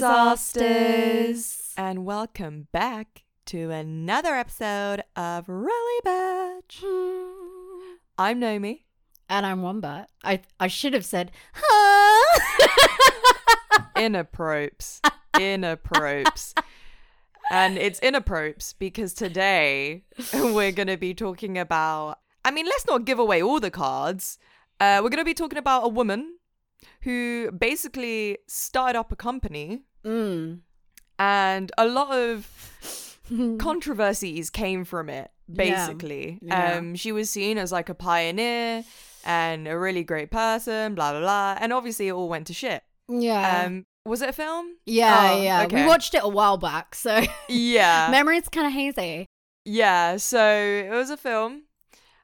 Disasters. And welcome back to another episode of Really Batch. I'm Naomi. And I'm Wombat. I, I should have said, huh? Inapropes. Inapropes. and it's inapropes because today we're going to be talking about. I mean, let's not give away all the cards. Uh, we're going to be talking about a woman who basically started up a company Mm. and a lot of controversies came from it Yeah. basically Yeah. um she was seen as like a pioneer and a really great person blah blah blah and obviously it all went to shit Yeah. um was it a film yeah, Oh, yeah. okay. We watched it a while back, so yeah memory's kind of hazy. yeah so it was a film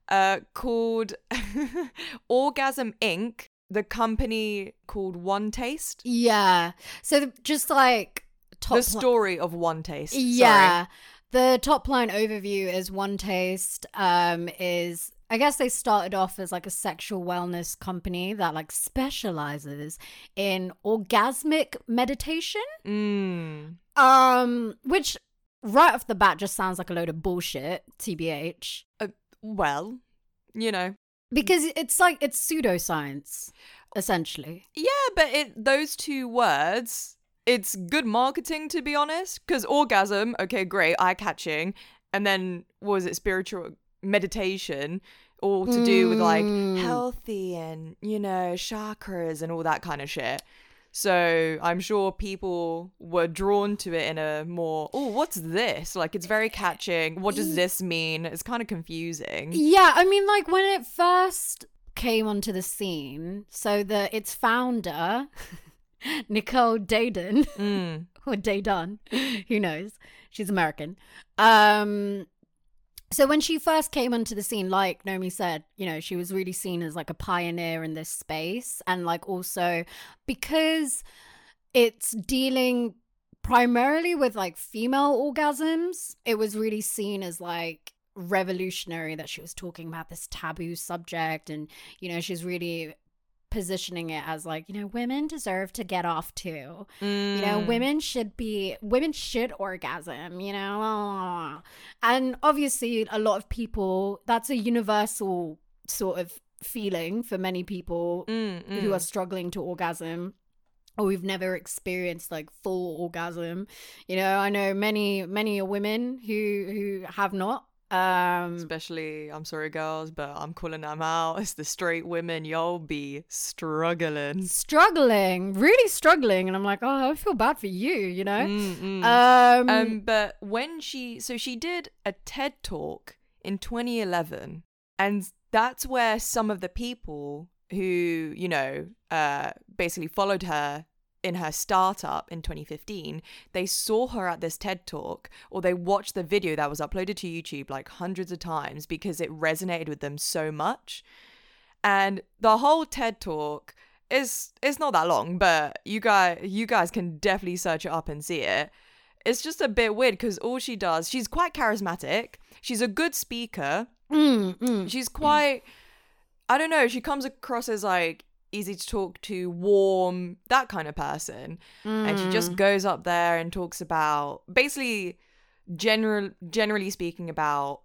uh called orgasm inc the company called OneTaste Yeah. So the- just like top the li- story of OneTaste sorry. Yeah. The top line overview is OneTaste um is I guess they started off as like a sexual wellness company that like specializes in orgasmic meditation. mm. Um which right off the bat just sounds like a load of bullshit, TBH. well you know Because it's like it's pseudoscience essentially. Yeah, but it those two words, it's good marketing to be honest. Because orgasm, okay, great, eye catching, and then what was it spiritual meditation, all to do with like Mm. healthy and you know chakras and all that kind of shit. So I'm sure people were drawn to it in a more oh what's this like it's very catching. What does this mean? It's kind of confusing. Yeah, I mean, like when it first came onto the scene, so the its founder, Nicole Dayton, Mm. or Dayton, who knows? She's American. Um, so when she first came onto the scene, like Naomi said, you know, she was really seen as like a pioneer in this space, and like also because it's dealing primarily with like female orgasms, it was really seen as like revolutionary that she was talking about this taboo subject. And you know she's really positioning it as like you know women deserve to get off too. You know Mm. women should be women should orgasm you know? And obviously a lot of people that's a universal sort of feeling for many people Mm, who mm. are struggling to orgasm or we've never experienced like full orgasm. You know i know many many women who who have not um Especially, I'm sorry, girls, but I'm calling them out. It's the straight women. Y'all be struggling. struggling really struggling and i'm like oh i feel bad for you you know um, um, but when she, so she did a TED talk in 2011, and that's where some of the people who, you know, uh, basically followed her in her startup in 2015, they saw her at this TED talk or they watched the video that was uploaded to YouTube like hundreds of times because it resonated with them so much. And the whole TED talk is it's not that long, but you guys you guys can definitely search it up and see it. It's just a bit weird because all she does, she's quite charismatic. She's a good speaker. mm, mm. She's quite I don't know, she comes across as like easy to talk to, warm, that kind of person. And she just mm. goes up there and talks about basically general generally speaking about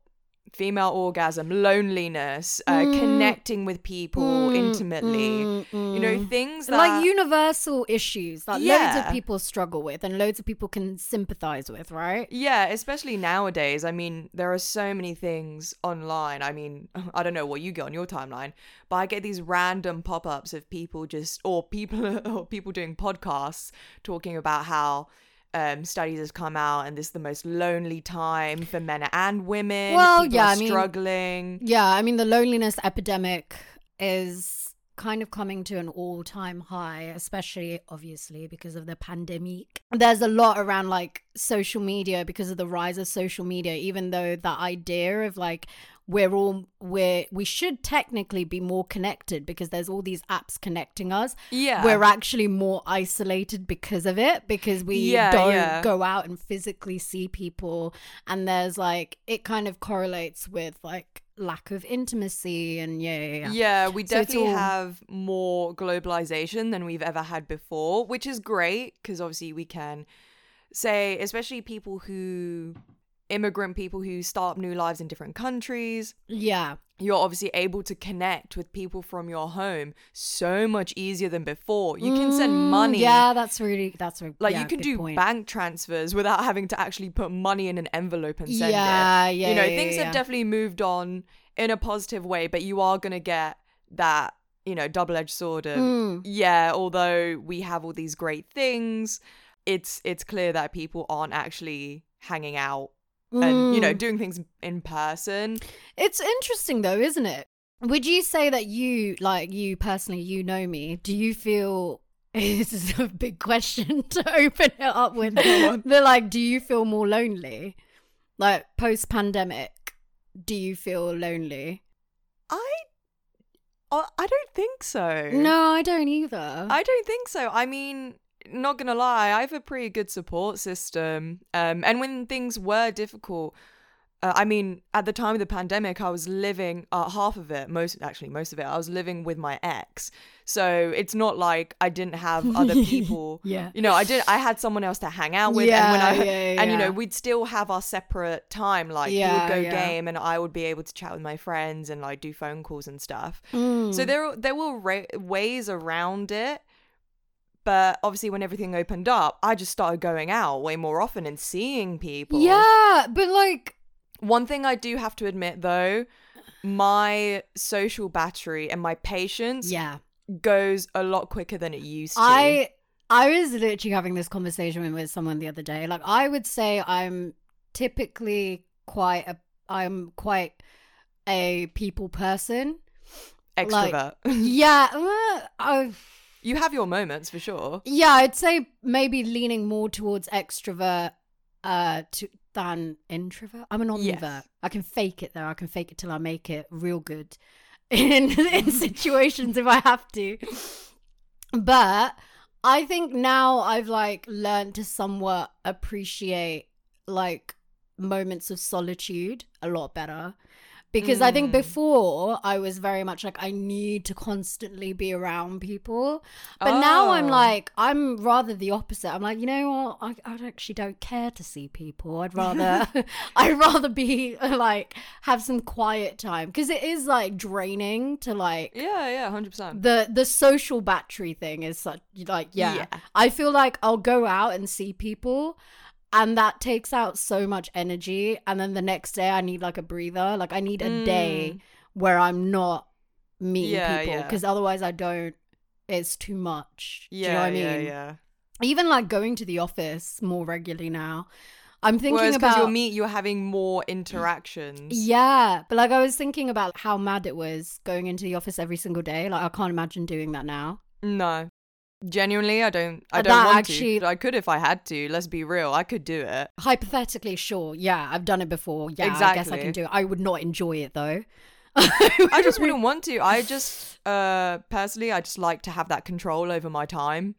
female orgasm, loneliness, uh, Mm. connecting with people Mm, intimately. mm, You know, mm. things that like universal issues that loads of people struggle with and loads of people can sympathize with, right? Yeah, especially nowadays. I mean, there are so many things online. I mean, I don't know what you get on your timeline, but I get these random pop-ups of people just or people or people doing podcasts talking about how um, studies has come out and this is the most lonely time for men and women. Well, people yeah, are I mean- struggling. Yeah, I mean the loneliness epidemic is kind of coming to an all-time high, especially obviously because of the pandemic. There's a lot around like social media because of the rise of social media, even though the idea of like we're all we're we should technically be more connected because there's all these apps connecting us. Yeah. We're actually more isolated because of it because we Yeah, don't yeah. go out and physically see people and there's like it kind of correlates with like lack of intimacy and yeah, yeah, yeah. Yeah, we So definitely all- have more globalization than we've ever had before, which is great because obviously we can say, especially people who, immigrant people who start up new lives in different countries, Yeah. you're obviously able to connect with people from your home so much easier than before. You can send Mm, money. Yeah, that's really that's a Like yeah, you can do point. bank transfers without having to actually put money in an envelope and send Yeah, it. yeah, You know, yeah, things yeah. have definitely moved on in a positive way, but you are gonna get that, you know, double edged sword of Mm. yeah, although we have all these great things, it's it's clear that people aren't actually hanging out and, you know, Mm. doing things in person. It's interesting though, isn't it? Would you say that you, like you personally, you know me? Do you feel this is a big question to open it up with? They're like, do you feel more lonely? Like post pandemic, do you feel lonely? I I I don't think so. No, I don't either. I don't think so. I mean, not gonna lie, I have a pretty good support system. Um, and when things were difficult, uh, I mean, at the time of the pandemic, I was living uh, half of it, most actually most of it. I was living with my ex, so it's not like I didn't have other people. Yeah. you know, I did. I had someone else to hang out with, Yeah, and when I yeah, and you know, we'd still have our separate time. Like Yeah, would go yeah. game, and I would be able to chat with my friends and like do phone calls and stuff. Mm. So there there were ra- ways around it, but obviously when everything opened up, I just started going out way more often and seeing people. yeah, but like, One thing I do have to admit though, my social battery and my patience yeah. goes a lot quicker than it used to. I I was literally having this conversation with someone the other day. Like I would say I'm typically quite a I'm quite a people person. extrovert. Yeah, uh, I you have your moments for sure. yeah, I'd say maybe leaning more towards extrovert uh to than introvert. I'm an Yes. ambivert. I can fake it though. I can fake it till I make it real good in in situations if I have to. But I think now I've like learned to somewhat appreciate like moments of solitude a lot better. Because I think Mm. before I was very much like I need to constantly be around people. But now I'm Oh. like I'm rather the opposite. I'm like, you know what? I, I actually don't care to see people. I'd rather I'd rather be like have some quiet time because it is like draining to like Yeah, yeah, hundred percent. the the social battery thing is such like yeah. Yeah. I feel like I'll go out and see people and that takes out so much energy and then the next day I need like a breather like I need a day mm. where I'm not meeting Yeah, people yeah. because otherwise I don't it's too much Do Yeah, you know what I mean yeah, yeah. even like going to the office more regularly now I'm thinking Whereas about you're meet, you're having more interactions. yeah, but like I was thinking about how mad it was going into the office every single day. Like I can't imagine doing that now. No. Genuinely, I don't. I don't that want actually- to. I could if I had to. Let's be real. I could do it. Hypothetically, sure. Yeah, I've done it before. Yeah, I guess I can do it. I would not enjoy it though. I just wouldn't want to. I just, uh, personally, I just like to have that control over my time.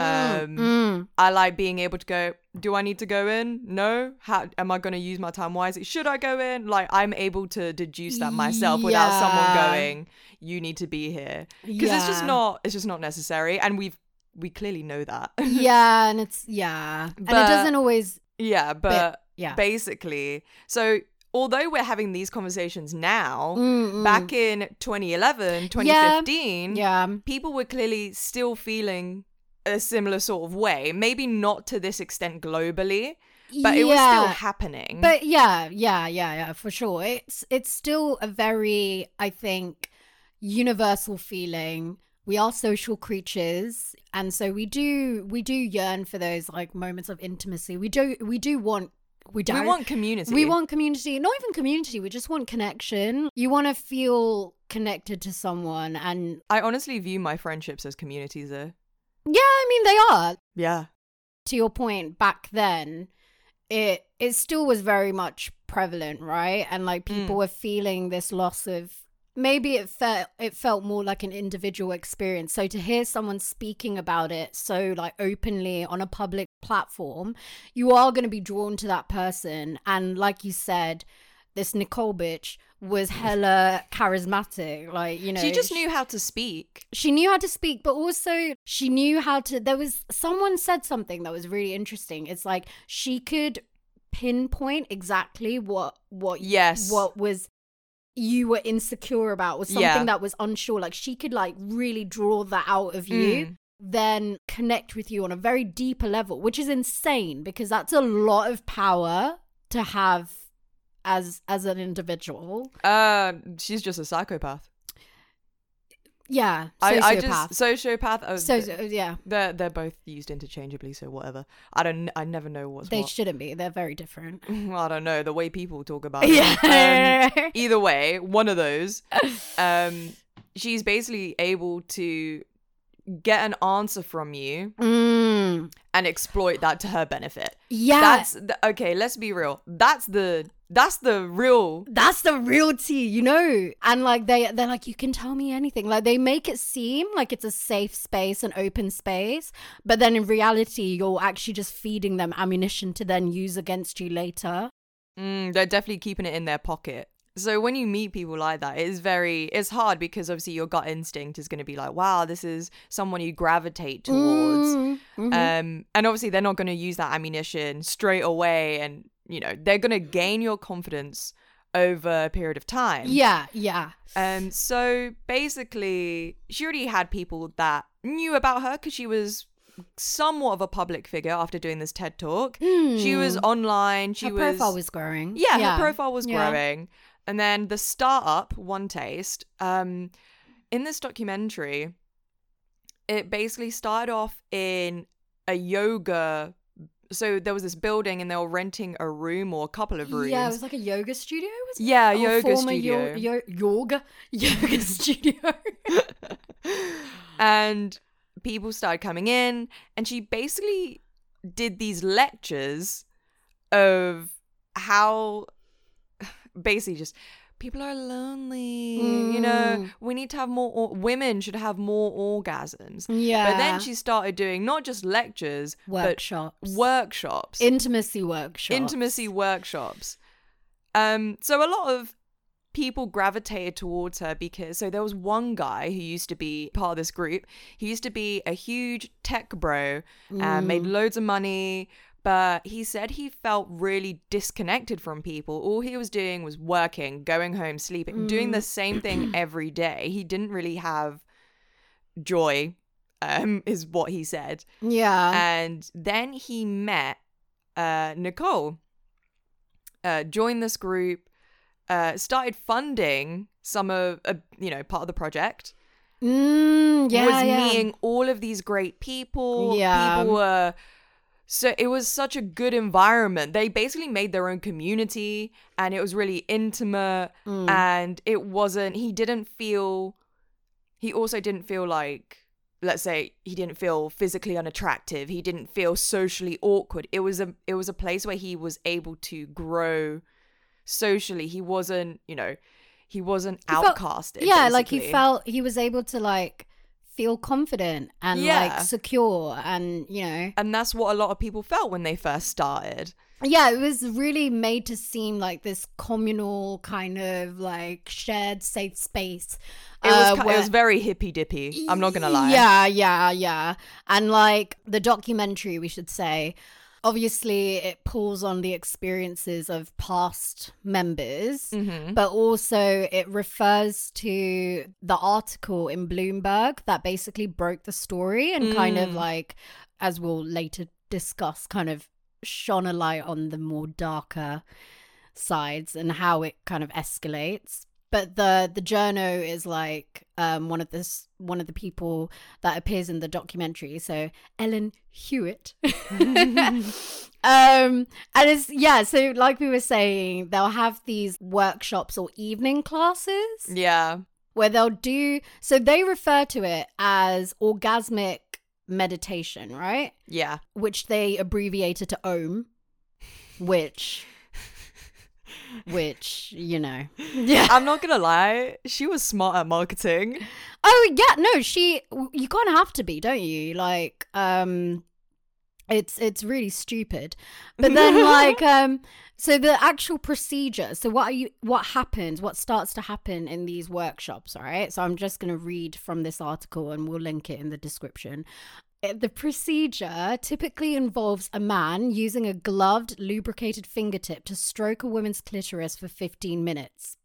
Um, Mm. I like being able to go. Do I need to go in? No. How am I going to use my time wisely? Should I go in? Like I'm able to deduce that myself without someone going. You need to be here because it's just not. It's just not necessary, and we've we clearly know that. yeah, and it's yeah, and it doesn't always. yeah, but Yeah. basically, so although we're having these conversations now, Mm, mm. back in 2011, 2015, yeah, people were clearly still feeling a similar sort of way. Maybe not to this extent globally, but it was still happening. But yeah, yeah, yeah, yeah, for sure. It's it's still a very, I think, universal feeling. We are social creatures, and so we do we do yearn for those like moments of intimacy. We do we do want we don't we want community. we want community, not even community. We just want connection. You want to feel connected to someone, and I honestly view my friendships as communities, though. Yeah, I mean they are. Yeah. to your point back then it it still was very much prevalent right and like people Mm. were feeling this loss of maybe it felt it felt more like an individual experience so to hear someone speaking about it so like openly on a public platform you are going to be drawn to that person and like you said this Nicole bitch was hella charismatic. Like, you know, she just knew how to speak. she knew how to speak, but also she knew how to. There was someone said something that was really interesting. It's like she could pinpoint exactly what what Yes. what was you were insecure about was something Yeah. that was unsure. Like she could like really draw that out of you. Mm. Then connect with you on a very deeper level, which is insane because that's a lot of power to have as as an individual. Uh, she's just a psychopath. Yeah, I, I sociopath. just sociopath. Oh, so yeah, they're they're both used interchangeably, so whatever. I don't. I never know what's they what. shouldn't be. They're very different. I don't know the way people talk about it. Um, yeah. either way, one of those. Um, she's basically able to get an answer from you Mm. and exploit that to her benefit. Yeah. That's the, okay. Let's be real. That's the that's the real. That's the real tea, you know. And like they they're like, you can tell me anything. Like they make it seem like it's a safe space, an open space, but then in reality, you're actually just feeding them ammunition to then use against you later. Mm, they're definitely keeping it in their pocket. So when you meet people like that, it is very it's hard because obviously your gut instinct is going to be like, wow, this is someone you gravitate towards. Mm, mhm. Um, and obviously they're not going to use that ammunition straight away, and you know they're going to gain your confidence over a period of time. yeah, yeah. Um, so basically, she already had people that knew about her because she was somewhat of a public figure after doing this TED talk. She was online. She Hmm. Her was profile was growing. yeah, her profile was Yeah. growing. And then the startup, OneTaste, um, in this documentary, it basically started off in a yoga. So there was this building, and they were renting a room or a couple of rooms. Yeah, it was like a yoga studio. Was it? Yeah, yoga former studio. Yo- yo- yoga yoga studio. and people started coming in, and she basically did these lectures of how basically just people are lonely you know? Mm. we need to have more or- women should have more orgasms. Yeah, but then she started doing not just lectures workshops, workshops. Intimacy workshops, intimacy workshops. Um so a lot of people gravitated towards her because so there was one guy who used to be part of this group. He used to be a huge tech bro and made Mm. loads of money but he said he felt really disconnected from people all he was doing was working going home sleeping doing Mm. the same thing every day he didn't really have joy um is what he said Yeah, and then he met uh, Nicole, uh, joined this group, uh, started funding some of, uh, you know, part of the project. mm, yeah, was yeah. meeting all of these great people. Yeah. People were. So it was such a good environment. They basically made their own community and it was really intimate Mm. and it wasn't he didn't feel he also didn't feel like let's say he didn't feel physically unattractive he didn't feel socially awkward it was a it was a place where he was able to grow socially he wasn't you know he wasn't He felt- outcasted yeah, like he felt he was able to like feel confident and Yeah. like secure, and you know, and that's what a lot of people felt when they first started yeah, it was really made to seem like this communal kind of like shared safe space. it was uh, ki- it was very hippy dippy i'm not gonna lie Yeah, yeah, yeah. And like the documentary, we should say, obviously it pulls on the experiences of past members, Mhm. but also it refers to the article in Bloomberg that basically broke the story and kind of Mm. like, as we'll later discuss, kind of shone a light on the more darker sides and how it kind of escalates. But the the journo is like um one of this one of the people that appears in the documentary. So Ellen Huet. um and it's yeah, so like we were saying, they'll have these workshops or evening classes yeah where they'll do so they refer to it as orgasmic meditation, right? yeah Which they abbreviated to OM, which which, you know. Yeah. i'm not gonna lie she was smart at marketing Oh yeah, no, she you kind of have to be, don't you? Like um it's it's really stupid. But then like um So the actual procedure. So what are you? What happens? What starts to happen in these workshops? All right. So I'm just going to read from this article, and we'll link it in the description. Uh, The procedure typically involves a man using a gloved, lubricated fingertip to stroke a woman's clitoris for 15 minutes.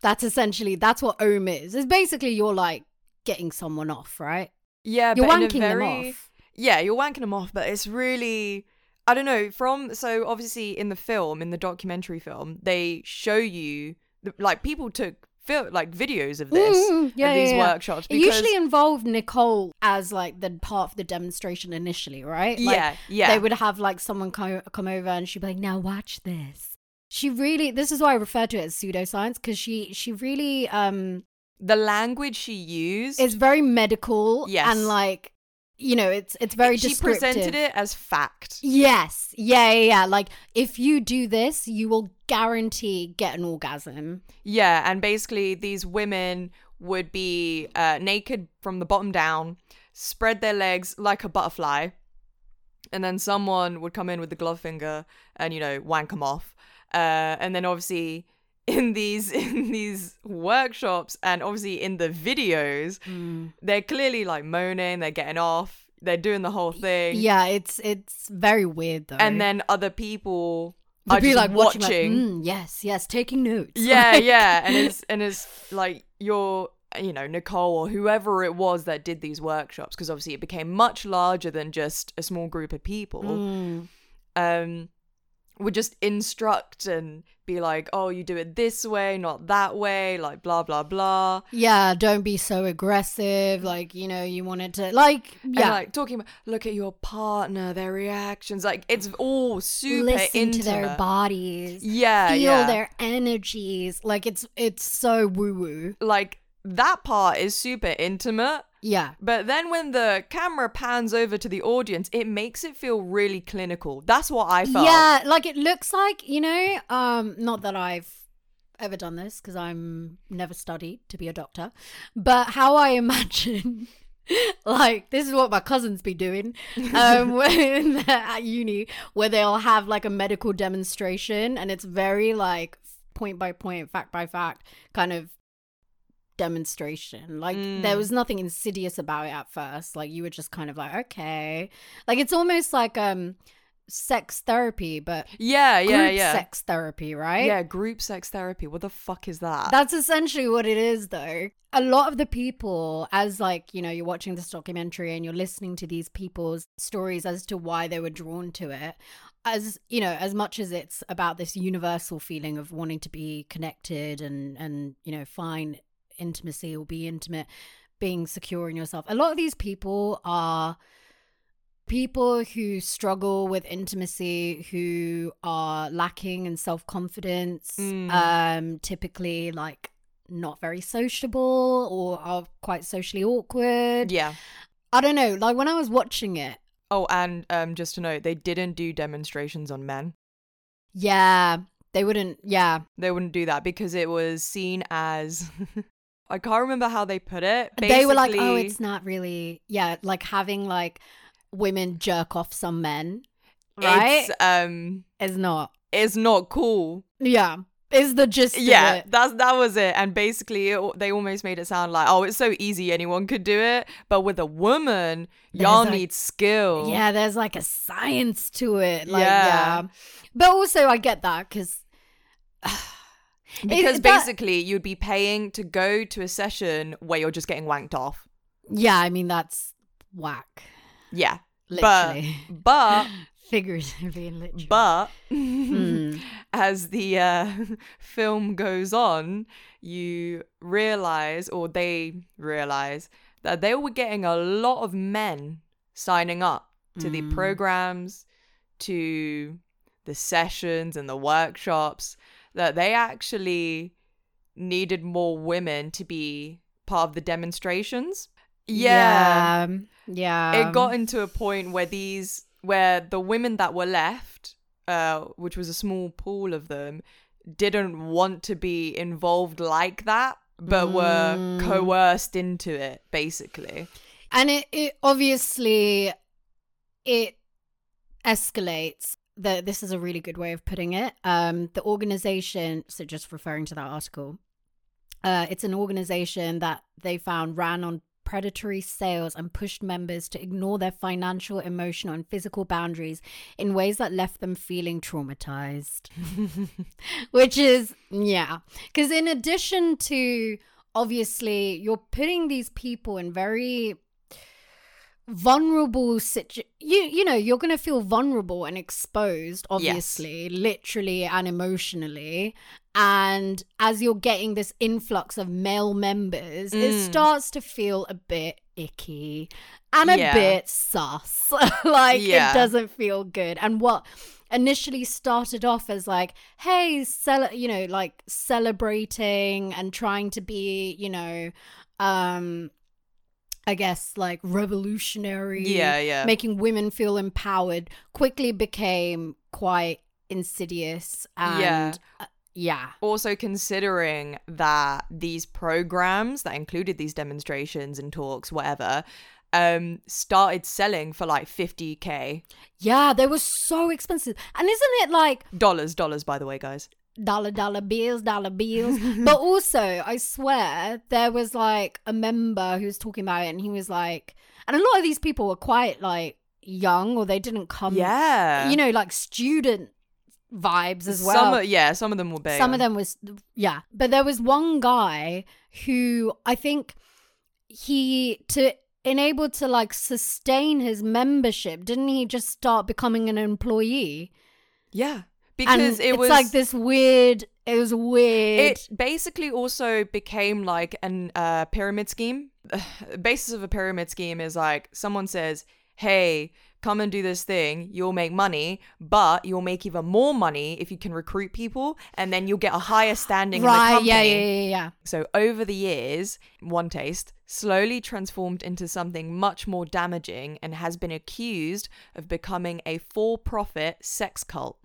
That's essentially that's what OM is. It's basically you're like getting someone off, right? Yeah, You're but in a wanking them off. Yeah, you're wanking them off, but it's really I don't know. From so obviously in the film, in the documentary film, they show you like people took fil- like videos of this Mm, yeah, of these yeah, yeah. workshops. It usually involved Nicole as like the part of the demonstration initially, right? Like, yeah, yeah, They would have like someone come, come over and she'd be like, "Now watch this." She really. This is why I refer to it as pseudoscience because she she really um the language she used. is very medical Yes. and like you know it's it's very she presented it as fact. Yes, yeah, yeah, yeah. Like if you do this, you will guarantee get an orgasm. Yeah, and basically these women would be uh, naked from the bottom down, spread their legs like a butterfly, and then someone would come in with the glove finger and you know wank them off. Uh, and then obviously in these in these workshops and obviously in the videos, they're clearly like moaning, they're getting off, they're doing the whole thing. Yeah, it's it's very weird though. And then other people You'd are be just like watching, watching. like, "Mm, yes, yes, taking notes. yeah Like- yeah and it's and it's like your you know nicole or whoever it was that did these workshops because obviously it became much larger than just a small group of people Mm. um would just instruct and be like oh you do it this way not that way like blah blah blah Yeah, don't be so aggressive. Like, you know, you wanted to like and yeah. like talking about look at your partner their reactions like it's all super listen intimate to their bodies. yeah feel yeah their energies. Like it's it's so woo woo. like that part is super intimate Yeah. But then when the camera pans over to the audience, it makes it feel really clinical. That's what I felt. Yeah, like it looks like, you know, um not that I've ever done this because I'm never studied to be a doctor, but how I imagine like this is what my cousins be doing um when they're at uni where they'll have like a medical demonstration and it's very like point by point fact by fact kind of demonstration like there Mm. was nothing insidious about it at first like you were just kind of like okay like it's almost like um sex therapy but Yeah, yeah, group yeah. sex therapy right Yeah, group sex therapy. What the fuck is that? that's essentially what it is, though. A lot of the people, as like, you know, you're watching this documentary and you're listening to these people's stories as to why they were drawn to it, as, you know, as much as it's about this universal feeling of wanting to be connected and, and, you know, find intimacy or be intimate, being secure in yourself, a lot of these people are people who struggle with intimacy who are lacking in self-confidence Mm. um typically like not very sociable or are quite socially awkward yeah. i don't know like when i was watching it Oh, and um, just to note, they didn't do demonstrations on men. yeah they wouldn't yeah They wouldn't do that because it was seen as. I can't remember how they put it. they were like oh it's not really yeah like having like women jerk off some men right It's um, is not it's not cool. yeah is the gist yeah, that's that was it. And basically, it, they almost made it sound like, oh, it's so easy, anyone could do it. But with a woman, y'all like- need skill. Yeah, there's like a science to it. Like, Yeah. yeah. But also, I get that because. Because basically, you'd be paying to go to a session where you're just getting wanked off. Yeah, I mean, that's whack. Yeah. Literally. But, but, Figuratively and literally. but, Hmm. as the uh, film goes on, you realize, or they realize, that they were getting a lot of men signing up to the Mm. programs, to the sessions and the workshops, that they actually needed more women to be part of the demonstrations. Yeah. Yeah. Yeah. It got into a point where these, where the women that were left, uh, which was a small pool of them, didn't want to be involved like that, but were Mm. coerced into it, basically. and it, it obviously it escalates the, this is a really good way of putting it. Um, the organization, so just referring to that article, uh, it's an organization that they found ran on predatory sales and pushed members to ignore their financial, emotional, and physical boundaries in ways that left them feeling traumatized. Which is, yeah. Because in addition to obviously, you're putting these people in very vulnerable situ you you know you're going to feel vulnerable and exposed obviously yes. literally and emotionally and as you're getting this influx of male members mm. it starts to feel a bit icky and a yeah. bit sus like yeah. it doesn't feel good and what initially started off as like hey cel- you know like celebrating and trying to be you know um I guess like revolutionary, yeah, yeah, making women feel empowered, quickly became quite insidious and yeah. Uh, yeah. Also, considering that these programs that included these demonstrations and talks, whatever, um, started selling for like 50k. Yeah, they were so expensive. And isn't it like dollars, dollars, by the way, guys? Dollar dollar bills dollar bills. But also i swear there was like a member who was talking about it and he was like and a lot of these people were quite like young or they didn't come yeah. you know like student vibes as well. some, yeah some of them were big. Some of them was yeah. But there was one guy who i think he to enable to like sustain his membership didn't he just start becoming an employee? Yeah because and it was like this weird. It was weird. It basically also became like an uh, pyramid scheme. The basis of a pyramid scheme is like someone says, "Hey, come and do this thing. You'll make money, but you'll make even more money if you can recruit people, and then you'll get a higher standing right, in the company." Yeah, yeah, yeah, yeah. So over the years, OneTaste slowly transformed into something much more damaging and has been accused of becoming a for-profit sex cult.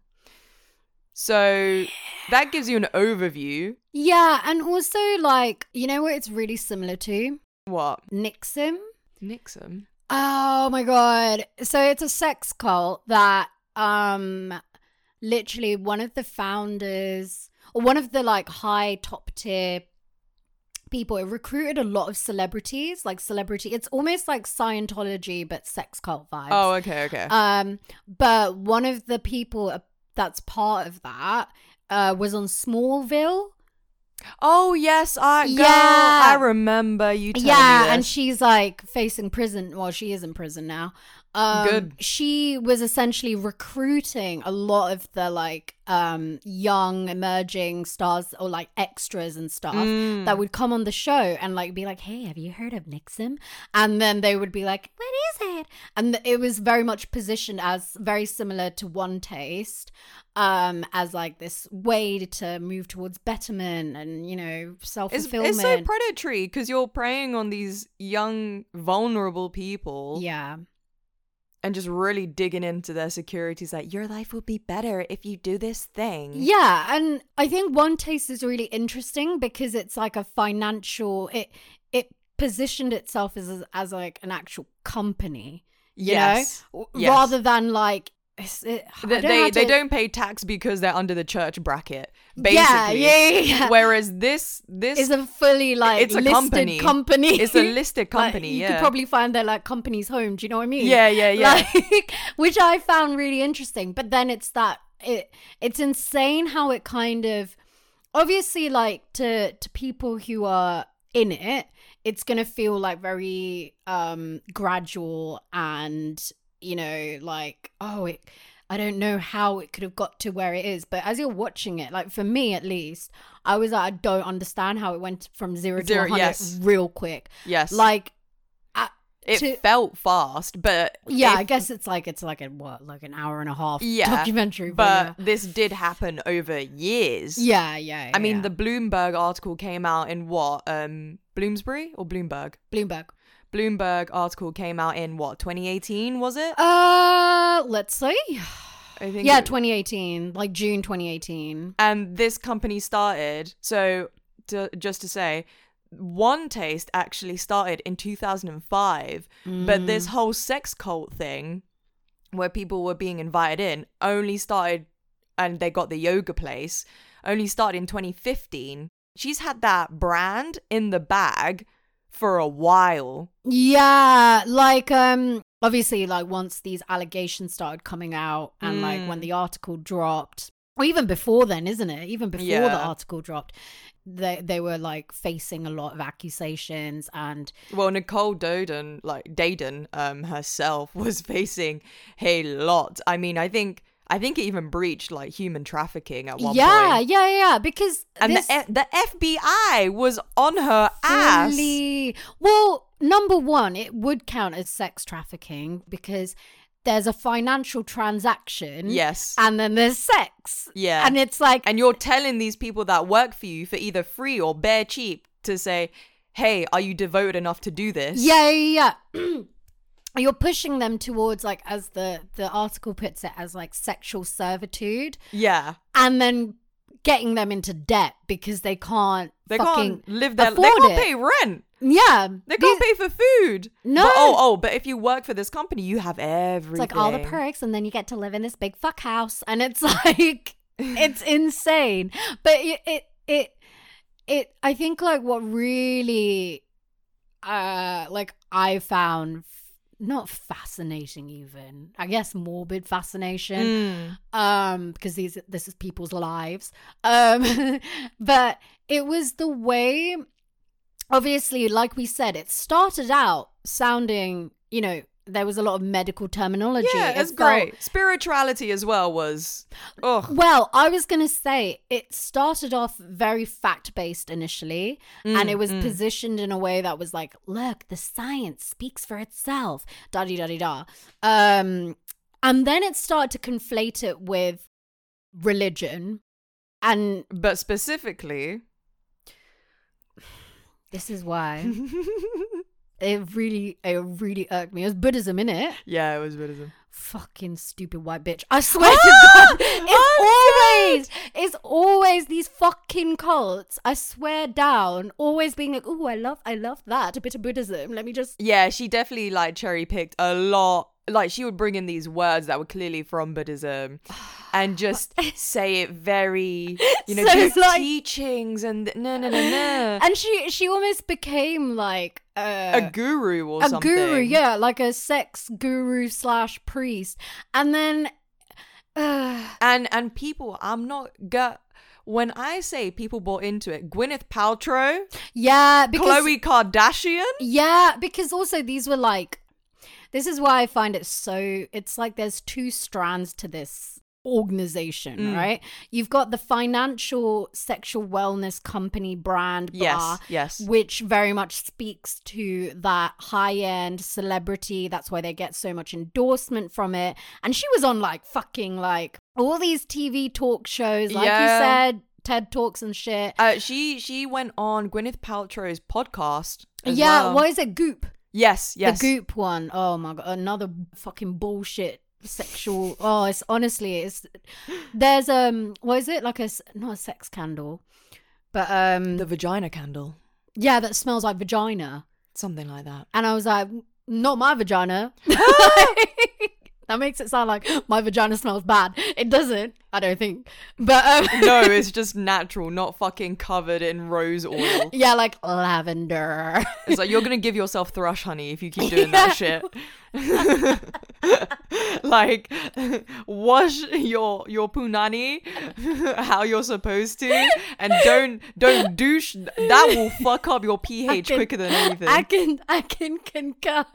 So that gives you an overview. Yeah, and also like, you know what it's really similar to? What? NXIVM. NXIVM. Oh my god. So it's a sex cult that um literally one of the founders or one of the like high top tier people it recruited a lot of celebrities like celebrity it's almost like scientology but sex cult vibes oh okay okay um but one of the people that's part of that uh, was on Smallville. Oh yes, I girl, yeah. I remember you. yeah, and she's like facing prison. Well, she is in prison now. Um, Good. She was essentially recruiting a lot of the like um, young emerging stars or like extras and stuff mm. that would come on the show and like be like, "Hey, have you heard of NXIVM?" And then they would be like, "What is it?" And it was very much positioned as very similar to OneTaste, um, as like this way to move towards betterment and you know self fulfillment. It's, it's so predatory because you're preying on these young, vulnerable people. Yeah and just really digging into their securities like your life will be better if you do this thing yeah and i think OneTaste is really interesting because it's like a financial it it positioned itself as as like an actual company you yes. know yes. rather than like it, they they, to... they don't pay tax because they're under the church bracket basically yeah, yeah, yeah. whereas this this is a fully like it's a listed company. company it's a listed company like, you yeah. could probably find their like company's home do you know what i mean yeah yeah yeah like, which i found really interesting but then it's that it it's insane how it kind of obviously like to to people who are in it it's gonna feel like very um gradual and you know, like, oh, it, I don't know how it could have got to where it is. But as you're watching it, like for me at least, I was like, I don't understand how it went from zero, zero to 100 yes. real quick. Yes. Like, it to, felt fast, but yeah, if, I guess it's like it's like a what, like an hour and a half yeah, documentary. But, but yeah. this did happen over years. Yeah, yeah. yeah I mean, the Bloomberg article came out in what? Um, Bloomsbury or Bloomberg? Bloomberg. Bloomberg article came out in what 2018 was it? Uh, let's see. I think yeah, it, 2018, like June 2018. And this company started. So, to, just to say, OneTaste actually started in 2005, mm. but this mm. whole sex cult thing where people were being invited in only started and they got the yoga place only started in 2015 she's had that brand in the bag for a while Yeah, like um obviously like once these allegations started coming out and like when Mm. the article dropped or even before then, isn't it? Even before the article dropped, they they were like facing a lot of accusations and well nicole doden like daden um herself was facing a lot i mean i think i think it even breached like human trafficking at one yeah, point yeah, yeah, yeah. because and this the, F- the fbi was on her ass Well, number one, it would count as sex trafficking because there's a financial transaction. yes And then there's sex. Yeah. And it's like and you're telling these people that work for you for either free or bare cheap to say, "Hey, are you devoted enough to do this?" Yeah, yeah, yeah. You're pushing them towards like as the the article puts it as like sexual servitude yeah. and then getting them into debt because they can't They can't live their. They can't it. pay rent. Yeah. They can't pay for food. No. But, oh, oh, but if you work for this company, you have everything. It's like all the perks and then you get to live in this big fuck house and it's like it's insane. But it it it, it I think like what really uh like I found not fascinating even. I guess morbid fascination. Mm. um because these this is people's lives um but it was the way obviously like we said it started out sounding you know there was a lot of medical terminology Yeah, It it's felt- great. Spirituality as well was. Ugh. well i was gonna say it started off very fact-based initially and Mm, it was mm. positioned in a way that was like look the science speaks for itself da da da da um and then it started to conflate it with religion and But specifically, this is why it really it really irked me it was buddhism in it yeah, it was Buddhism. fucking stupid white bitch i swear to god it's always it's always these fucking cults i swear down always being like oh i love i love that a bit of buddhism let me just Yeah, she definitely like cherry picked a lot. Like she would bring in these words that were clearly from Buddhism, and just say it very, you know, So like- teachings and no, no, no, no. and she she almost became like uh, a guru or a something. guru, yeah, like a sex guru slash priest, and then. Uh, And and people, I'm not gut. When I say people bought into it, Gwyneth Paltrow, yeah, because Khloe Kardashian. Yeah, because also these were like this is why I find it so it's like there's two strands to this organization, Mm. right? You've got the financial sexual wellness company brand Yes, bar, yes. which very much speaks to that high-end celebrity. That's why they get so much endorsement from it. And she was on like fucking like all these TV talk shows, like you said, TED Talks and shit. Uh, she she went on Gwyneth Paltrow's podcast. yeah, well. what is it? Goop. Yes, yes. The goop one. Oh my god, another fucking bullshit sexual. Oh, it's honestly, it's there's um, what is it like a not a sex candle, but um, the vagina candle, yeah, that smells like vagina. something like that. And I was like, not my vagina. that makes it sound like my vagina smells bad. It doesn't. I don't think. But um, no, it's just natural, not fucking covered in rose oil. yeah, like lavender. It's like you're gonna give yourself thrush honey if you keep doing that shit. like wash your your punani how you're supposed to, and don't don't douche. That will fuck up your pH can- quicker than anything. I can I can concur.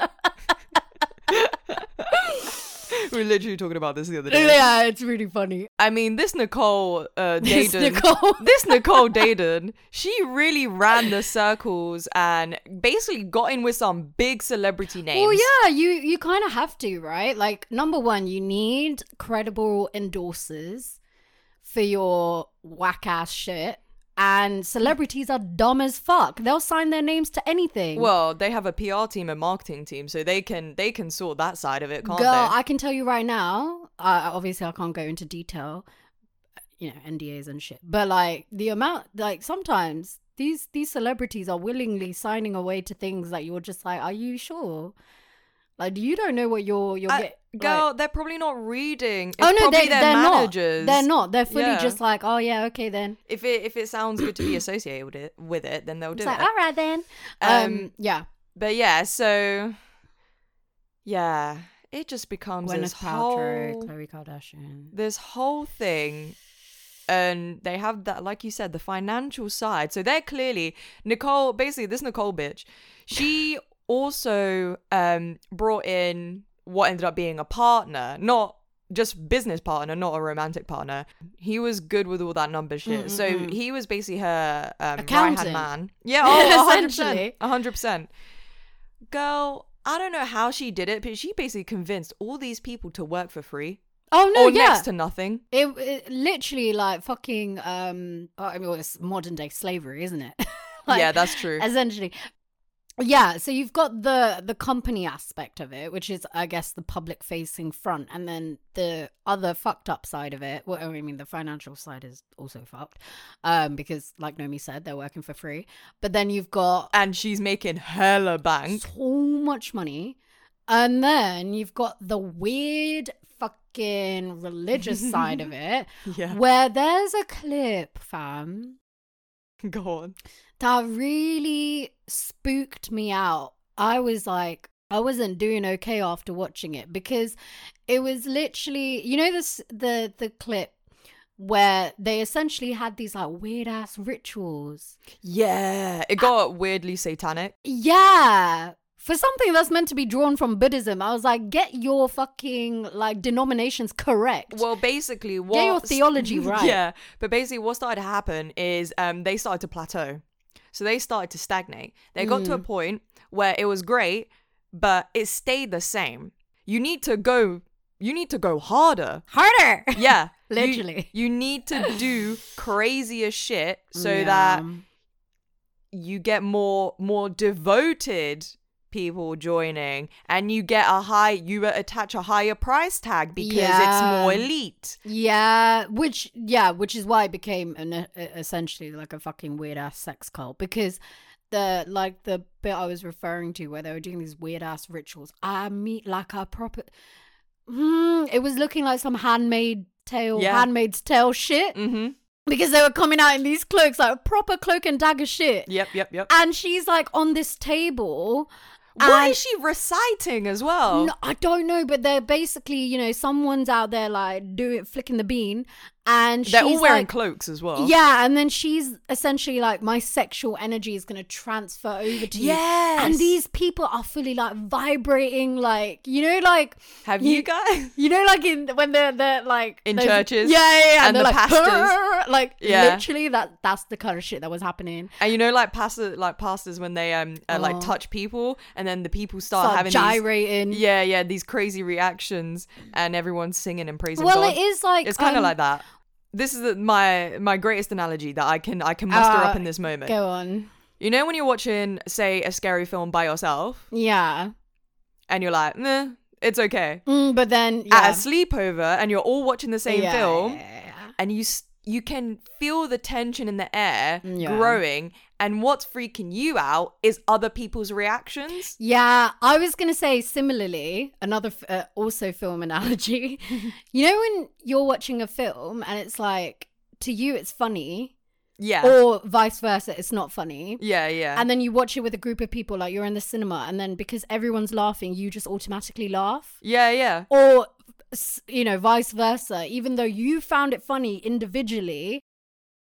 we were literally talking about this the other day. yeah, it's really funny. I mean, this Nicole uh, This Nicole. this Nicole Daden, she really ran the circles and basically got in with some big celebrity names. Well, yeah, you you kind of have to, right? Like number one, you need credible endorsers for your whack ass shit, and celebrities are dumb as fuck. They'll sign their names to anything. Well, they have a PR team and marketing team, so they can they can sort that side of it, can't girl, they? I can tell you right now. Uh, obviously, I can't go into detail, you know, NDAs and shit. But like the amount, like sometimes these these celebrities are willingly signing away to things that you're just like, are you sure? Like you don't know what you're you're get, Girl, like- they're probably not reading. It's oh no, they, their they're managers. not. They're not. They're fully Yeah. just like, oh yeah, okay then. If it if it sounds good to be associated with it, with it, then they'll do It's like, it. all right then. Um, Um, yeah. But yeah, so yeah, it just becomes this Gwyneth Paltrow, whole Khloe Kardashian. this whole thing and they have that like you said the financial side so they're clearly nicole basically this nicole bitch she also um brought in what ended up being a partner not just business partner not a romantic partner he was good with all that number shit so Mm-mm-mm. he was basically her um right Accountant. hand man yeah oh 100% Essentially. 100% girl i don't know how she did it but she basically convinced all these people to work for free Oh no, or yeah. next to nothing It, it literally like fucking um oh, I mean well, it's modern day slavery, isn't it? Like, yeah, that's true. essentially. Yeah, so you've got the the company aspect of it, which is I guess the public facing front, and then the other fucked up side of it. Well, I mean the financial side is also fucked, um, because like Gnomi said, they're working for free. But then you've got and she's making hella bank. so much money. And then you've got the weird fucking religious side of it, Yeah. where there's a clip, fam, Go on. that really spooked me out. I was like, I wasn't doing okay after watching it because it was literally, you know, this the the clip where they essentially had these like weird ass rituals. Yeah. It got weirdly satanic. Yeah. For something that's meant to be drawn from Buddhism, I was like, get your fucking like denominations correct. Well, basically, what Get your theology right. Yeah, but basically, what started to happen is um they started to plateau, so they started to stagnate. They got Mm. to a point where it was great, but it stayed the same. You need to go. You need to go harder. Harder. Yeah, You- Literally. You, need to do crazier shit so Yeah. that you get more more devoted people joining and you get a high you attach a higher price tag because it's more elite Yeah, which yeah, which is why it became an essentially like a fucking weird ass sex cult because the like the bit I was referring to where they were doing these weird ass rituals. I meet like a proper. Hmm, it was looking like some handmaid tale, Yeah. handmaid's tale shit mm-hmm because they were coming out in these cloaks, like a proper cloak and dagger shit. yep yep yep And she's like on this table. What and- is she reciting as well? No, I don't know, but they're basically, you know, someone's out there like doing flicking the bean, and they're she's all wearing like, cloaks as well yeah, and then she's essentially like, my sexual energy is gonna transfer over to you. yes And these people are fully like vibrating, like you know, like have you- you guys you know, like in when they're they're like In those- churches yeah, yeah, yeah, and they're the like pastors. Like Yeah. literally that that's the kind of shit that was happening. and you know like pastors like pastors when they um uh, like Oh. touch people and then the people start, Start having these. Yeah, yeah, these crazy reactions, and everyone's singing and praising well, God. it is like it's kind of um, like that. This is the, my my greatest analogy that I can I can muster Uh, up in this moment. Go on, You know when you're watching, say, a scary film by yourself, yeah, and you're like, nah, it's okay. mm, but then yeah. At a sleepover, and you're all watching the same Yeah, film, yeah, and you you can feel the tension in the air Yeah. growing, and what's freaking you out is other people's reactions. Yeah, I was gonna say similarly. Another f- uh, also film analogy. you know when you're watching a film and it's like to you it's funny, Yeah, or vice versa, it's not funny. yeah, yeah. And then you watch it with a group of people, like you're in the cinema, and then because everyone's laughing, you just automatically laugh. yeah, yeah. Or, you know, vice versa. Even though you found it funny individually,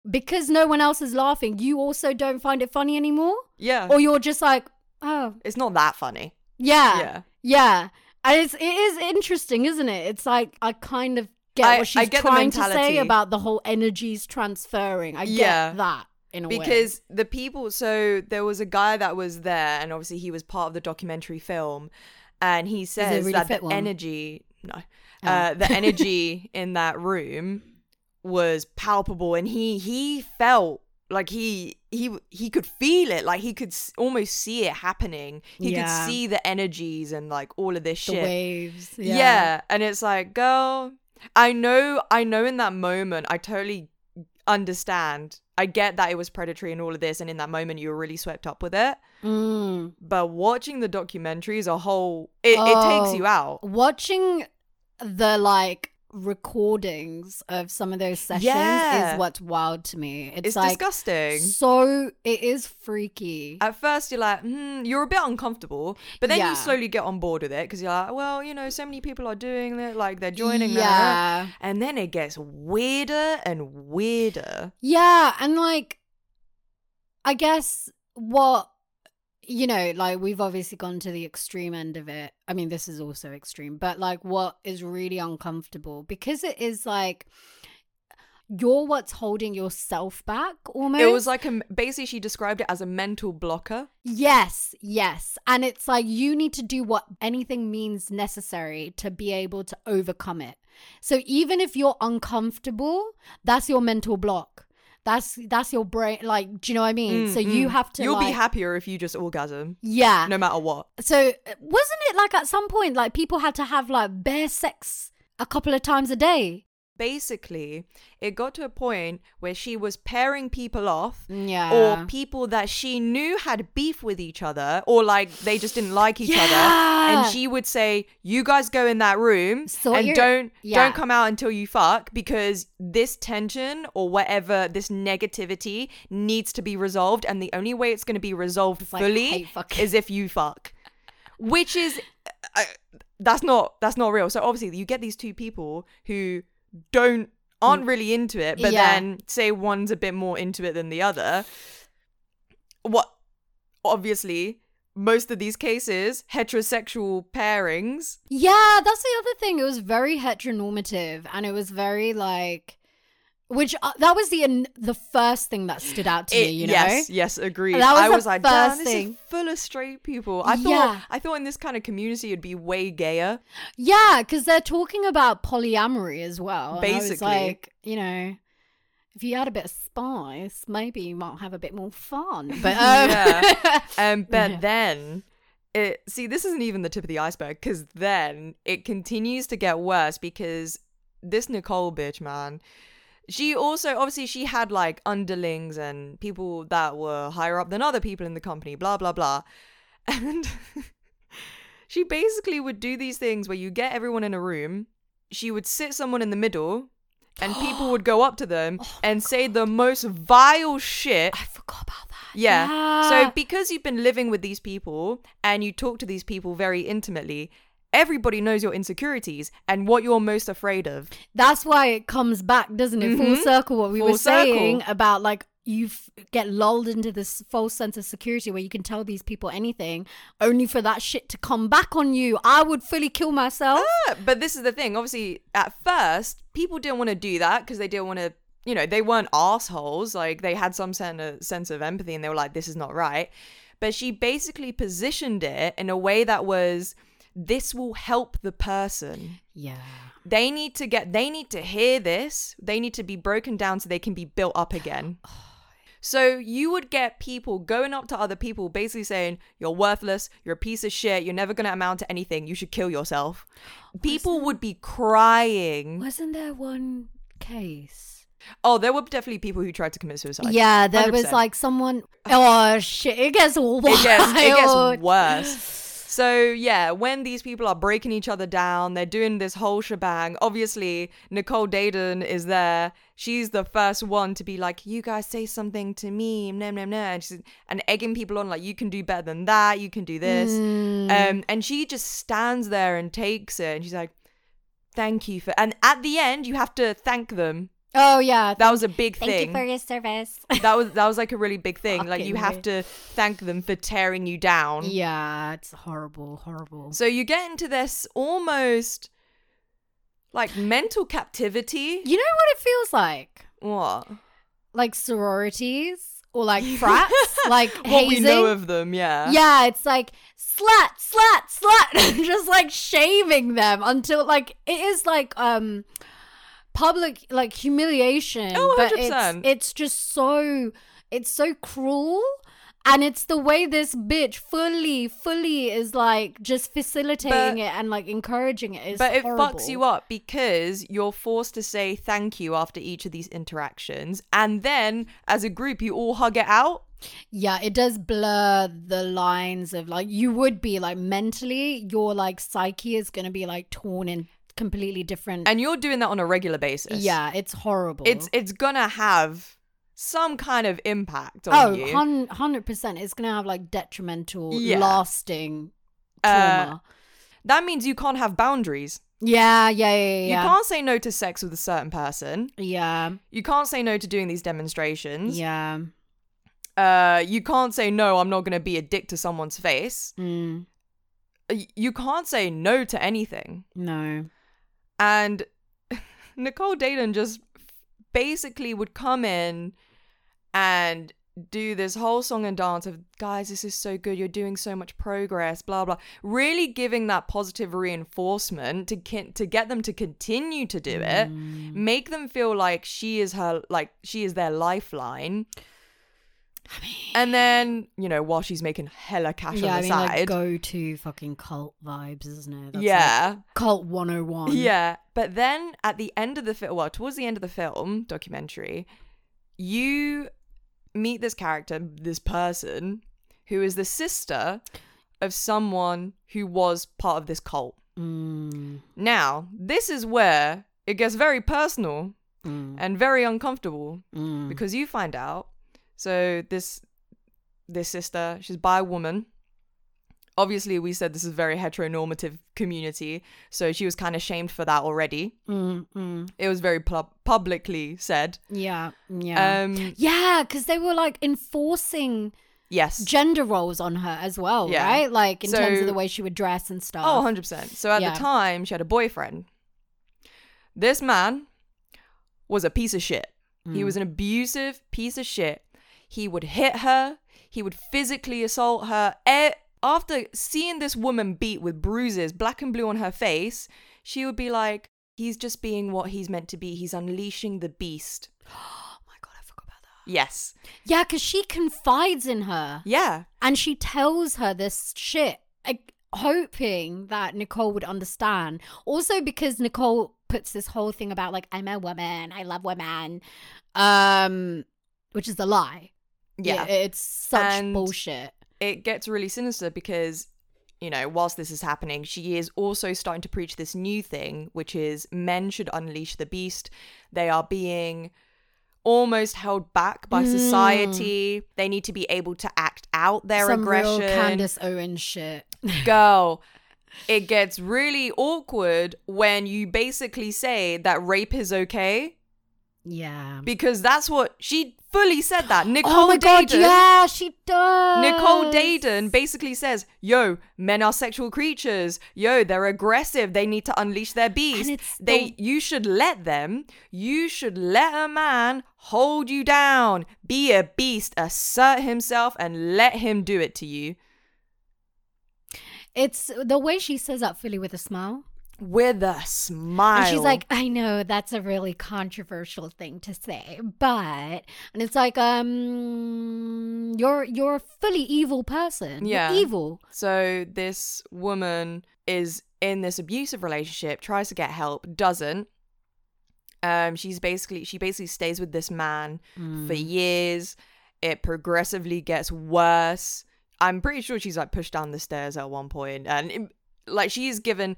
because no one else is laughing, you also don't find it funny anymore. Yeah. Or you're just like, oh, it's not that funny. yeah, Yeah. yeah. And it's, it is interesting, isn't it? It's like, I kind of get I- what she's I get trying to say about the whole energies transferring. I Yeah. get that in a way. because the people so there was a guy that was there and obviously he was part of the documentary film and he says really that the one? energy no Oh. uh, the energy in that room was palpable and he he felt like he he he could feel it like he could s- almost see it happening he Yeah. could see the energies and like all of this the shit waves. yeah. and it's like girl i know i know in that moment i totally understand. I get that it was predatory and all of this, and in that moment you were really swept up with it. Mm. But watching the documentary as a whole, it, it takes Oh. you out. Watching the like recordings of some of those sessions Yeah. is what's wild to me. It's, It's like disgusting. so it is freaky. At first, you're like, hmm, you're a bit uncomfortable, but then Yeah. you slowly get on board with it because you're like, well, you know, so many people are doing it, like they're joining. Yeah. And then it gets weirder and weirder. Yeah, and like I guess what you know, like we've obviously gone to the extreme end of it. I mean, this is also extreme, but like what is really uncomfortable because it is like you're what's holding yourself back almost. It was like a basically she described it as a mental blocker. Yes, yes. And it's like you need to do what anything means necessary to be able to overcome it. So even if you're uncomfortable, that's your mental block. That's that's your brain like do you know what I mean? Mm, so you mm. have to You'll be happier if you just orgasm, Yeah. no matter what. So uh, wasn't it like at some point like people had to have like bare sex a couple of times a day? Basically, it got to a point where she was pairing people off Yeah. or people that she knew had beef with each other or like they just didn't like each other and she would say you guys go in that room Sort and don't yeah. don't come out until you fuck because this tension or whatever this negativity needs to be resolved and the only way it's going to be resolved It's fully fucking. is if you fuck which is uh, that's not that's not real so obviously you get these two people who don't aren't really into it but Mm. Yeah. then say one's a bit more into it than the other what obviously most of these cases heterosexual pairings Yeah, that's the other thing. It was very heteronormative, and it was very like, which uh, that was the an- the first thing that stood out to it- me. You know, yes yes agreed That was i was like first this thing. is full of straight people i thought Yeah. i thought in this kind of community it'd be way gayer yeah, because they're talking about polyamory as well. and I was Basically. like, you know, if you add a bit of spice, maybe you might have a bit more fun. But um, Yeah. Um, but Yeah. then it see this isn't even the tip of the iceberg because then it continues to get worse because this Nicole bitch, man, she also obviously she had like underlings and people that were higher up than other people in the company, blah blah blah, and she basically would do these things where you get everyone in a room, she would sit someone in the middle. And people would go up to them Oh and say the most vile shit I forgot about that. yeah. So because you've been living with these people and you talk to these people very intimately, everybody knows your insecurities and what you're most afraid of. That's why it comes back, doesn't it? Full Mhm. circle. What we Full were saying circle. about like you f- get lulled into this false sense of security where you can tell these people anything, only for that shit to come back on you. I would fully kill myself. Yeah, But this is the thing. Obviously, at first, people didn't want to do that because they didn't want to. You know, they weren't assholes. Like they had some sen- uh, sense of empathy, and they were like, "This is not right." But she basically positioned it in a way that was, "This will help the person." Yeah. they need to get they need to hear this they need to be broken down so they can be built up again so you would get people going up to other people basically saying you're worthless you're a piece of shit you're never going to amount to anything you should kill yourself people would be crying Wasn't there one case? oh there were definitely people who tried to commit suicide yeah, there was 100%. like someone. Oh shit! It gets wild. it gets, it gets worse. So yeah, when these people are breaking each other down, they're doing this whole shebang. Obviously, Nicole Daedone is there. She's the first one to be like, "You guys say something to me, nah, nah, nah," and she's and egging people on like, "You can do better than that. You can do this." Mm. Um, and she just stands there and takes it, and she's like, "Thank you for." And at the end, you have to thank them. Oh yeah. That was a big Thank thing you for your service. that was that was like a really big thing. Like you have to thank them for tearing you down. yeah, it's horrible, horrible. So you get into this almost like mental captivity. You know what it feels like? What? Like sororities or like frats, like What hazing. we know of them, yeah. yeah, it's like slut, slut, slut, just like shaming them until like it is like um public like humiliation. Oh, but 100%. it's it's just so it's so cruel And it's the way this bitch fully, fully is like just facilitating But- it and like encouraging it. Is but it fucks you up because you're forced to say thank you after each of these interactions and then as a group you all hug it out Yeah, it does blur the lines of like you would be like mentally, your like psyche is gonna be like torn in completely different. and you're doing that on a regular basis yeah, it's horrible. it's it's gonna have some kind of impact on oh, you hundred percent. It's gonna have like detrimental, Yeah. lasting Uh, trauma. that means you can't have boundaries yeah, yeah, yeah, yeah. you can't say no to sex with a certain person yeah, you can't say no to doing these demonstrations yeah. uh you can't say no i'm not gonna be a dick to someone's face Mm, you can't say no to anything no. And Nicole Daedone just basically would come in and do this whole song and dance of guys this is so good. You're doing so much progress blah blah. Really giving that positive reinforcement to kin- to get them to continue to do it. Mm. make them feel like she is her like she is their lifeline and then you know while she's making hella cash Yeah, on I the mean, like side go to fucking cult vibes, isn't it? That's like yeah cult 101. Yeah, but then at the end of the film, well, towards the end of the film documentary, you meet this character, this person, who is the sister of someone who was part of this cult. Mm, Now, this is where it gets very personal mm, and very uncomfortable mm. because you find out. So this this sister, she's bi woman. Obviously, we said this is a very heteronormative community, so she was kind of shamed for that already. Mm, mm. It was very pub- publicly said. Yeah, yeah. Um, yeah, because they were like enforcing yes. gender roles on her as well, Yeah. right? Like in terms of the way she would dress and stuff. Oh, 100%. So at Yeah. the time, she had a boyfriend. This man was a piece of shit. He Mm. was an abusive piece of shit. He would hit her, he would physically assault her. After seeing this woman beat with bruises, black and blue on her face, she would be like, He's just being what he's meant to be. He's unleashing the beast. Oh my god, I forgot about that. Yes. Yeah, because she confides in her Yeah. and she tells her this shit, like, hoping that Nicole would understand. Also, because Nicole puts this whole thing about like I'm a woman, I love women, um, which is a lie. Yeah. it's such And- bullshit. it gets really sinister because you know whilst this is happening she is also starting to preach this new thing which is men should unleash the beast they are being almost held back by Mm. society they need to be able to act out their Some real aggression Candace Owens shit. girl it gets really awkward when you basically say that rape is okay yeah. because that's what she fully said that nicole oh my god, yeah, she does. Nicole Daedone basically says, "Yo, men are sexual creatures. Yo, they're aggressive. They need to unleash their beast. They, the- you should let them. You should let a man hold you down. Be a beast. Assert himself and let him do it to you It's the way she says that fully with a smile. With a smile." And she's like, I know that's a really controversial thing to say, but and it's like, um you're you're a fully evil person. You're Yeah. evil. So this woman is in this abusive relationship, tries to get help, doesn't. Um, she's basically she basically stays with this man for years. It progressively gets worse. I'm pretty sure she's like pushed down the stairs at one point, and it- like she's given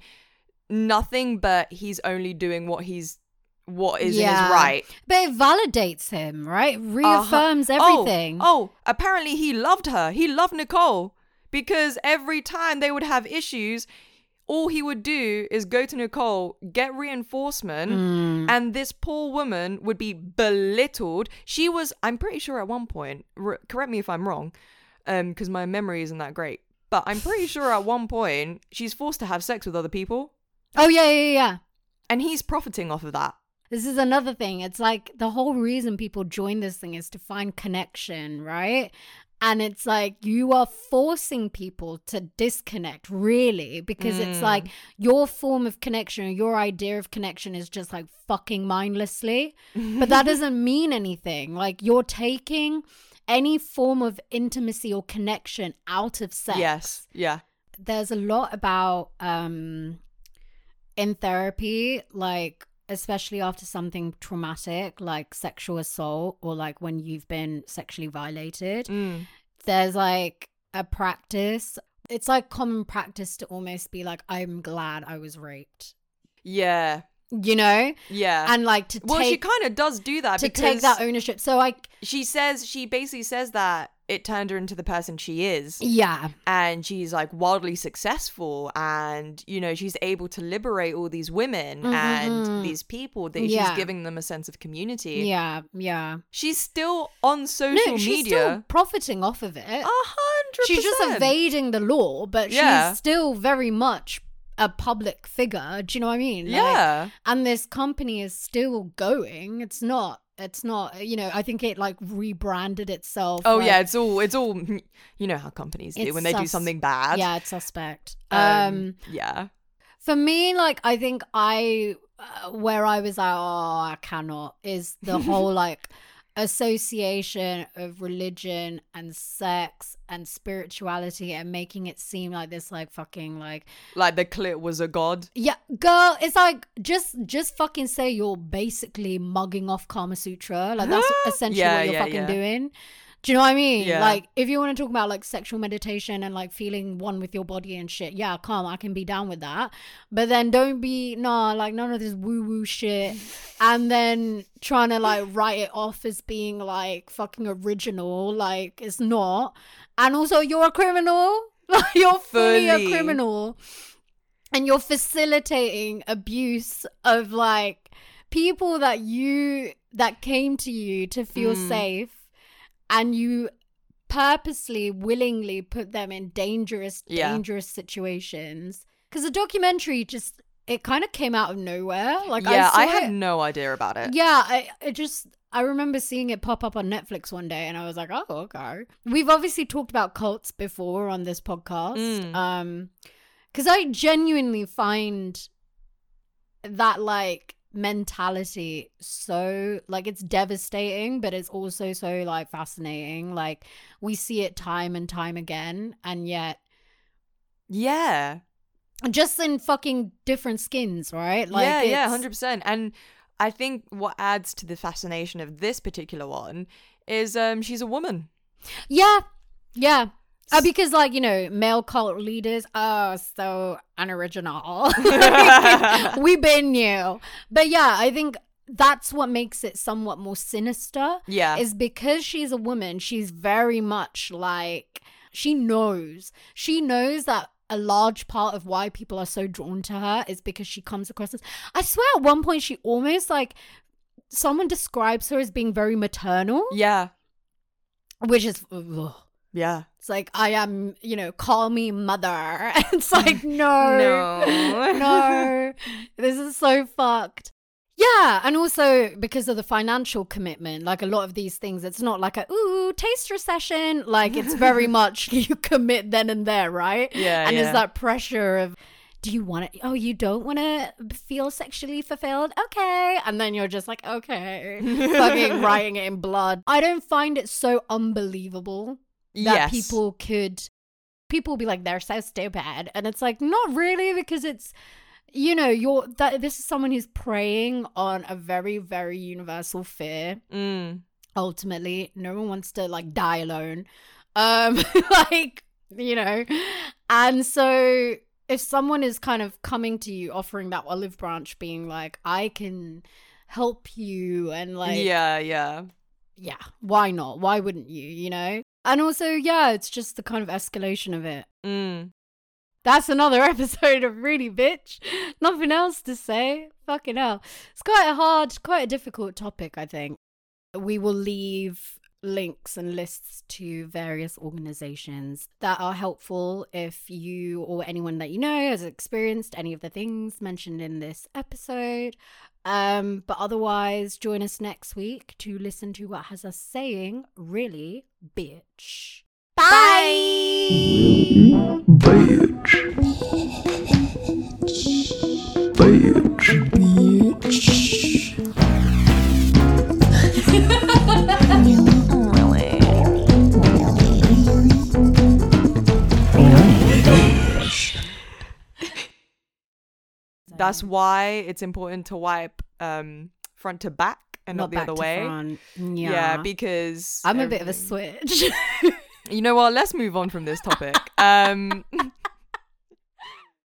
nothing but he's only doing what he's what is in Yeah. his right. But it validates him, right? Reaffirms Oh, everything. Oh, apparently he loved her. He loved Nicole because every time they would have issues, all he would do is go to Nicole, get reinforcement, Mm. and this poor woman would be belittled. She was, I'm pretty sure at one point, r- correct me if I'm wrong, um, because my memory isn't that great, but I'm pretty sure at one point she's forced to have sex with other people, Oh yeah, yeah, yeah. and he's profiting off of that. This is another thing. It's like the whole reason people join this thing is to find connection, right? And it's like you are forcing people to disconnect, really, because it's Mm. like your form of connection, your idea of connection is just like fucking mindlessly. But that doesn't mean anything. Like you're taking any form of intimacy or connection out of sex. Yes. Yeah. There's a lot about um in therapy, like especially after something traumatic like sexual assault or like when you've been sexually violated. Mm. There's like a practice. It's like common practice to almost be like, I'm glad I was raped. Yeah. You know? Yeah. And like to well, she kind of does do that to because take that ownership. So like she says she basically says that it turned her into the person she is. yeah. and she's like wildly successful and you know she's able to liberate all these women Mhm. and these people that Yeah. she's giving them a sense of community Yeah, yeah. she's still on social no, she's media still profiting off of it. a hundred she's just evading the law, but Yeah. she's still very much a public figure. Do you know what I mean? Like, yeah and this company is still going. It's not. It's not. You know. I think it like rebranded itself. oh like- yeah it's all it's all you know how companies do when they do something bad yeah, it's suspect. um, Um, yeah for me, like I think I uh, where I was like, oh, I cannot is the whole like association of religion and sex and spirituality and making it seem like this like fucking like like the clit was a god? Yeah girl it's like just just fucking say you're basically mugging off kama sutra. Like that's essentially Yeah, what you're yeah, fucking yeah. doing do you know what I mean? Yeah. Like, if you want to talk about like sexual meditation and like feeling one with your body and shit, yeah, come, I can be down with that. But then don't be, nah, like none of this woo woo shit. and then trying to like write it off as being like fucking original. Like, it's not. And also, you're a criminal. Like, you're fully, a criminal. And you're facilitating abuse of like people that you, that came to you to feel Mm. safe and you purposely willingly put them in dangerous Yeah. dangerous situations because the documentary just it kind of came out of nowhere like yeah i, i, had it- no idea about it yeah I, it just i remember seeing it pop up on netflix one day and i was like oh okay we've obviously talked about cults before on this podcast Mm. um because i genuinely find that like mentality so like it's devastating but it's also so like fascinating like we see it time and time again and yet yeah just in fucking different skins right like yeah, yeah, hundred percent. And I think what adds to the fascination of this particular one is um she's a woman. yeah yeah uh, because like you know male cult leaders are so unoriginal. We've been new but yeah i think that's what makes it somewhat more sinister Yeah, is because she's a woman, she's very much like she knows. She knows that a large part of why people are so drawn to her is because she comes across as I swear at one point she almost like someone describes her as being very maternal, yeah, which is ugh. Yeah. it's like I am, you know, call me mother. it's like no. No. no. This is so fucked. Yeah, and also because of the financial commitment, like a lot of these things, it's not like a ooh taster session. Like it's very much you commit then and there, right? Yeah, and yeah. it's that pressure of, do you want to? Oh, you don't want to feel sexually fulfilled? Okay, and then you're just like, okay, fucking writing it in blood. I don't find it so unbelievable that yes. people could people will be like they're so stupid and it's like not really because it's you know you're that this is someone who's preying on a very very universal fear Mm. ultimately no one wants to like die alone um like you know and so if someone is kind of coming to you offering that olive branch being like i can help you and like yeah, yeah. yeah, why not? Why wouldn't you, you know? And also, yeah, it's just the kind of escalation of it. Mm. That's another episode of Really Bitch. Nothing else to say. Fucking hell. It's quite a hard, quite a difficult topic, I think. We will leave links and lists to various organizations that are helpful if you or anyone that you know has experienced any of the things mentioned in this episode. Um, but otherwise, join us next week to listen to what has us saying, really, bitch. Bye. Bitch. Bitch. really? That's why it's important to wipe um front to back and not, the other way. front. Yeah. Yeah, because I'm a bit of a switch. You know what? Let's move on from this topic. um